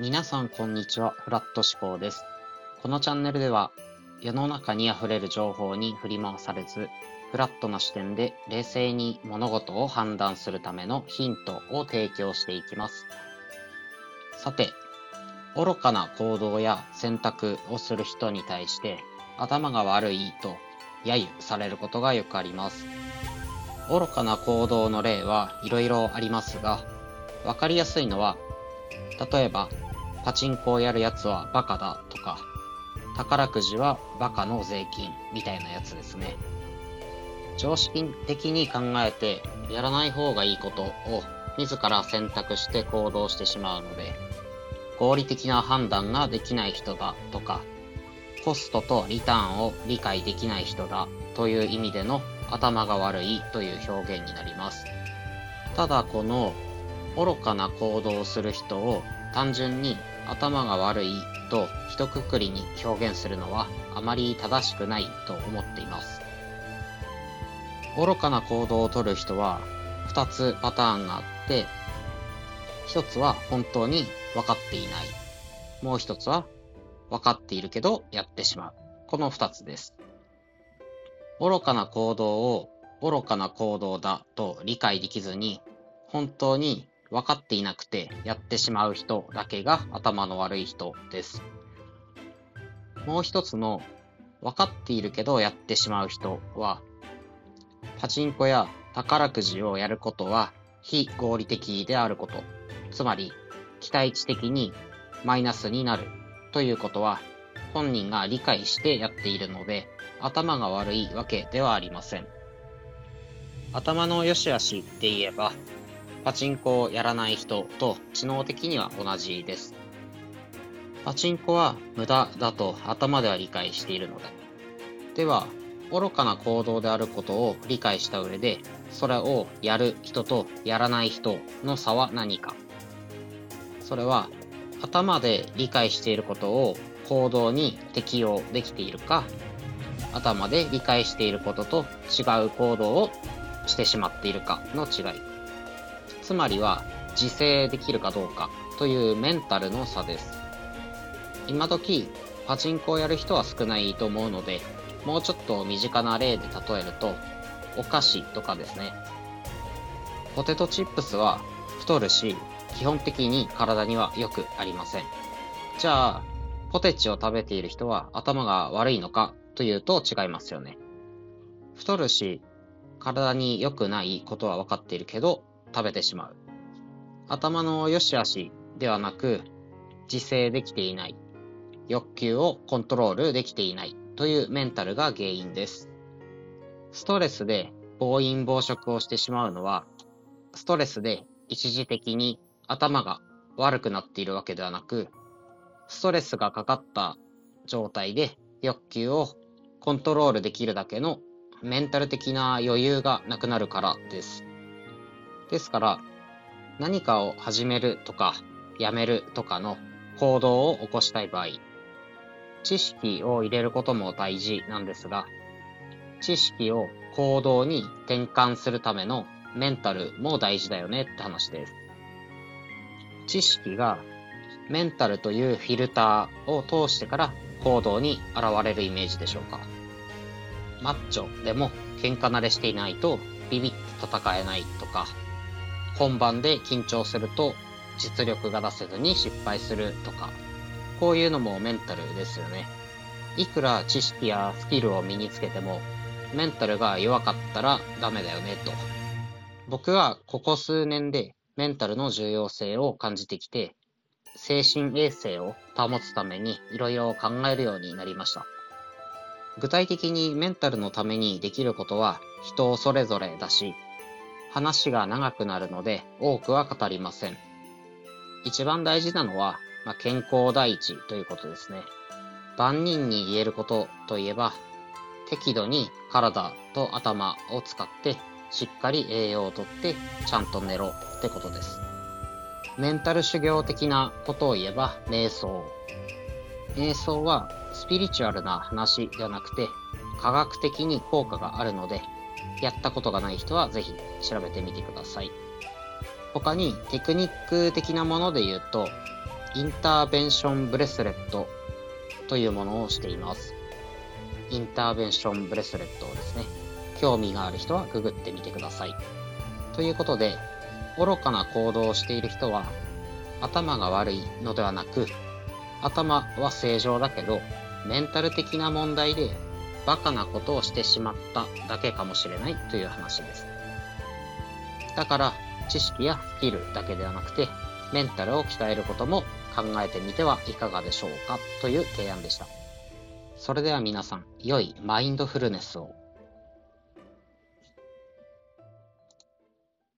皆さんこんにちは、フラット思考です。このチャンネルでは世の中に溢れる情報に振り回されず、フラットな視点で冷静に物事を判断するためのヒントを提供していきます。さて、愚かな行動や選択をする人に対して頭が悪いと揶揄されることがよくあります。愚かな行動の例はいろいろありますが、わかりやすいのは、例えば、パチンコをやるやつはバカだとか、宝くじはバカの税金みたいなやつですね。常識的に考えてやらない方がいいことを自ら選択して行動してしまうので、合理的な判断ができない人だとか、コストとリターンを理解できない人だという意味での頭が悪いという表現になります。ただこの愚かな行動をする人を単純に頭が悪いと一括りに表現するのはあまり正しくないと思っています。愚かな行動をとる人は2つパターンがあって、1つは本当に分かっていない。もう1つは分かっているけどやってしまう。この2つです。愚かな行動を愚かな行動だと理解できずに本当に分かっていなくてやってしまう人だけが頭の悪い人です。もう一つの分かっているけどやってしまう人はパチンコや宝くじをやることは非合理的であること。つまり期待値的にマイナスになるということは本人が理解してやっているので頭が悪いわけではありません。頭の良し悪しで言えばパチンコをやらない人と知能的には同じです。パチンコは無駄だと頭では理解しているので。では、愚かな行動であることを理解した上で、それをやる人とやらない人の差は何か。それは、頭で理解していることを行動に適用できているか、頭で理解していることと違う行動をしてしまっているかの違い。つまりは自制できるかどうかというメンタルの差です。今時パチンコをやる人は少ないと思うので、もうちょっと身近な例で例えると、お菓子とかですね。ポテトチップスは太るし、基本的に体には良くありません。じゃあ、ポテチを食べている人は頭が悪いのかというと違いますよね。太るし、体に良くないことは分かっているけど、食べてしまう。頭の良し悪しではなく、自制できていない。欲求をコントロールできていないというメンタルが原因です。ストレスで暴飲暴食をしてしまうのは、ストレスで一時的に頭が悪くなっているわけではなく、ストレスがかかった状態で欲求をコントロールできるだけのメンタル的な余裕がなくなるからです。ですから、何かを始めるとか、やめるとかの行動を起こしたい場合、知識を入れることも大事なんですが、知識を行動に転換するためのメンタルも大事だよねって話です。知識がメンタルというフィルターを通してから行動に現れるイメージでしょうか。マッチョでも喧嘩慣れしていないとビビッと戦えないとか、本番で緊張すると実力が出せずに失敗するとか、こういうのもメンタルですよね。いくら知識やスキルを身につけても、メンタルが弱かったらダメだよねと。僕はここ数年でメンタルの重要性を感じてきて、精神衛生を保つためにいろいろ考えるようになりました。具体的にメンタルのためにできることは人それぞれだし、話が長くなるので多くは語りません。一番大事なのは、まあ、健康第一ということですね。万人に言えることといえば、適度に体と頭を使ってしっかり栄養をとってちゃんと寝ろってことです。メンタル修行的なことを言えば瞑想。瞑想はスピリチュアルな話ではなくて科学的に効果があるのでやったことがない人はぜひ調べてみてください。他にテクニック的なもので言うとインターベンションブレスレットというものをしています。インターベンションブレスレットをですね、興味がある人はググってみてください。ということで、愚かな行動をしている人は、頭が悪いのではなく、頭は正常だけど、メンタル的な問題でバカなことをしてしまっただけかもしれないという話です。だから、知識やスキルだけではなくて、メンタルを鍛えることも考えてみてはいかがでしょうかという提案でした。それでは皆さん、良いマインドフルネスを。